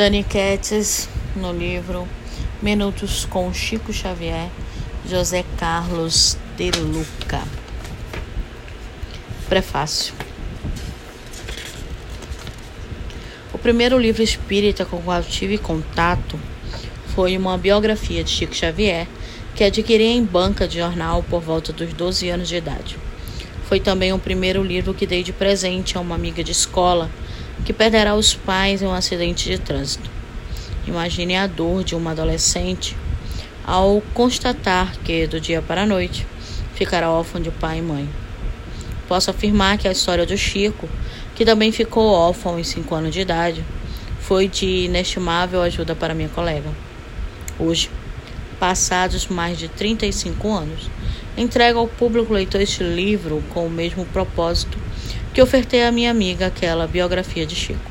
Dani Kettes, no livro Minutos com Chico Xavier, José Carlos de Luca. Prefácio. O primeiro livro espírita com o qual tive contato foi uma biografia de Chico Xavier que adquiri em banca de jornal por volta dos 12 anos de idade. Foi também o primeiro livro que dei de presente a uma amiga de escola que perderá os pais em um acidente de trânsito. Imagine a dor de uma adolescente ao constatar que, do dia para a noite, ficará órfã de pai e mãe. Posso afirmar que a história do Chico, que também ficou órfão em 5 anos de idade, foi de inestimável ajuda para minha colega. Hoje, passados mais de 35 anos, entrego ao público leitor este livro com o mesmo propósito que ofertei à minha amiga aquela biografia de Chico.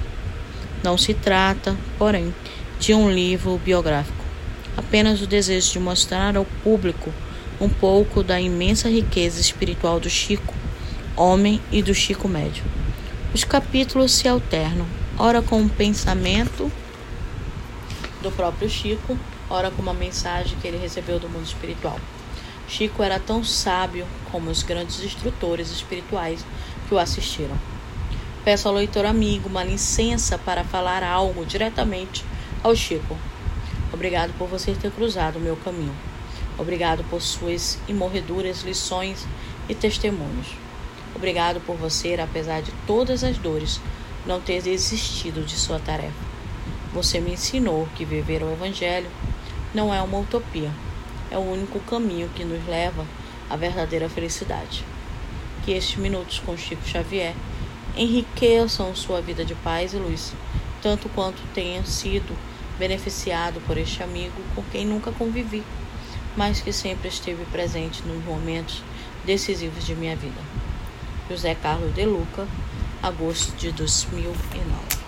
Não se trata, porém, de um livro biográfico, apenas o desejo de mostrar ao público um pouco da imensa riqueza espiritual do Chico, homem e do Chico médio. Os capítulos se alternam, ora com um pensamento do próprio Chico, ora com uma mensagem que ele recebeu do mundo espiritual. Chico era tão sábio como os grandes instrutores espirituais que o assistiram. Peço ao leitor amigo uma licença para falar algo diretamente ao Chico. Obrigado por você ter cruzado o meu caminho. Obrigado por suas imorreduras lições e testemunhos. Obrigado por você, apesar de todas as dores, não ter desistido de sua tarefa. Você me ensinou que viver o Evangelho não é uma utopia, é o único caminho que nos leva à verdadeira felicidade. Que estes minutos com Chico Xavier enriqueçam sua vida de paz e luz, tanto quanto tenha sido beneficiado por este amigo com quem nunca convivi, mas que sempre esteve presente nos momentos decisivos de minha vida. José Carlos de Luca, agosto de 2009.